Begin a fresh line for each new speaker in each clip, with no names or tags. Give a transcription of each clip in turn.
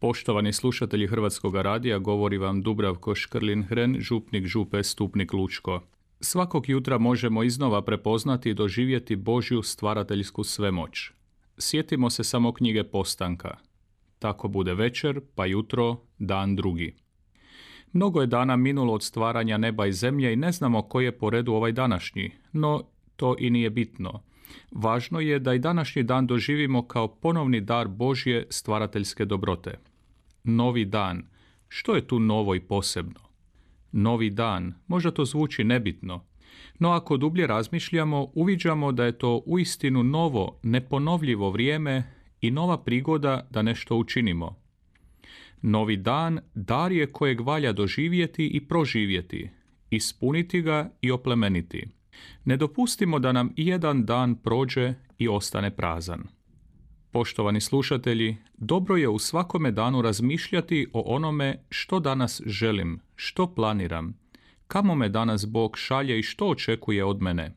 Poštovani slušatelji Hrvatskog radija, govori vam Dubravko Škrlin-Hren, župnik župe Stupnik Lučko. Svakog jutra možemo iznova prepoznati i doživjeti Božju stvarateljsku svemoć. Sjetimo se samo knjige postanka. Tako bude večer, pa jutro, dan drugi. Mnogo je dana minulo od stvaranja neba i zemlje i ne znamo koji je po redu ovaj današnji, no to i nije bitno. Važno je da i današnji dan doživimo kao ponovni dar Božje stvarateljske dobrote. Novi dan. Što je tu novo i posebno? Novi dan. Možda to zvuči nebitno. No ako dublje razmišljamo, uviđamo da je to uistinu novo, neponovljivo vrijeme i nova prigoda da nešto učinimo. Novi dan dar je kojeg valja doživjeti i proživjeti, ispuniti ga i oplemeniti. Ne dopustimo da nam jedan dan prođe i ostane prazan. Poštovani slušatelji, dobro je u svakome danu razmišljati o onome što danas želim, što planiram, kamo me danas Bog šalje i što očekuje od mene.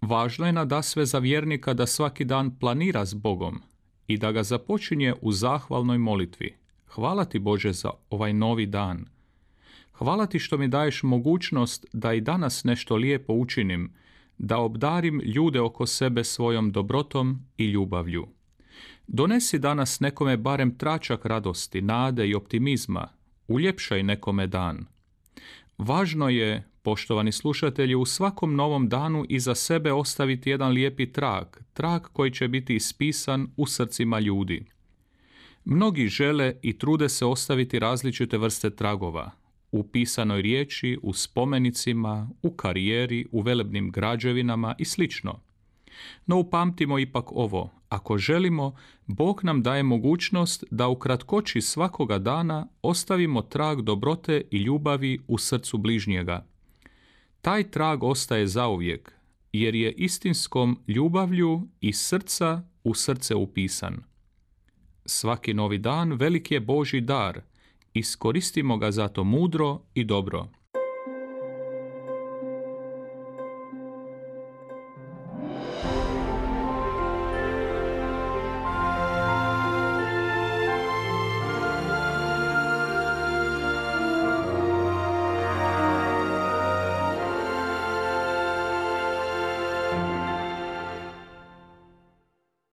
Važno je na sve za vjernika da svaki dan planira s Bogom i da ga započinje u zahvalnoj molitvi. Hvala ti Bože za ovaj novi dan. Hvala ti što mi daješ mogućnost da i danas nešto lijepo učinim, da obdarim ljude oko sebe svojom dobrotom i ljubavlju. Donesi danas nekome barem tračak radosti, nade i optimizma, uljepšaj nekome dan. Važno je, poštovani slušatelji, u svakom novom danu iza sebe ostaviti jedan lijepi trag, trag koji će biti ispisan u srcima ljudi. Mnogi žele i trude se ostaviti različite vrste tragova, u pisanoj riječi, u spomenicima, u karijeri, u velebnim građevinama i slično. No upamtimo ipak ovo, ako želimo, Bog nam daje mogućnost da u kratkoći svakoga dana ostavimo trag dobrote i ljubavi u srcu bližnjega. Taj trag ostaje zauvijek, jer je istinskom ljubavlju i srca u srce upisan. Svaki novi dan velik je Boži dar, iskoristimo ga zato mudro i dobro.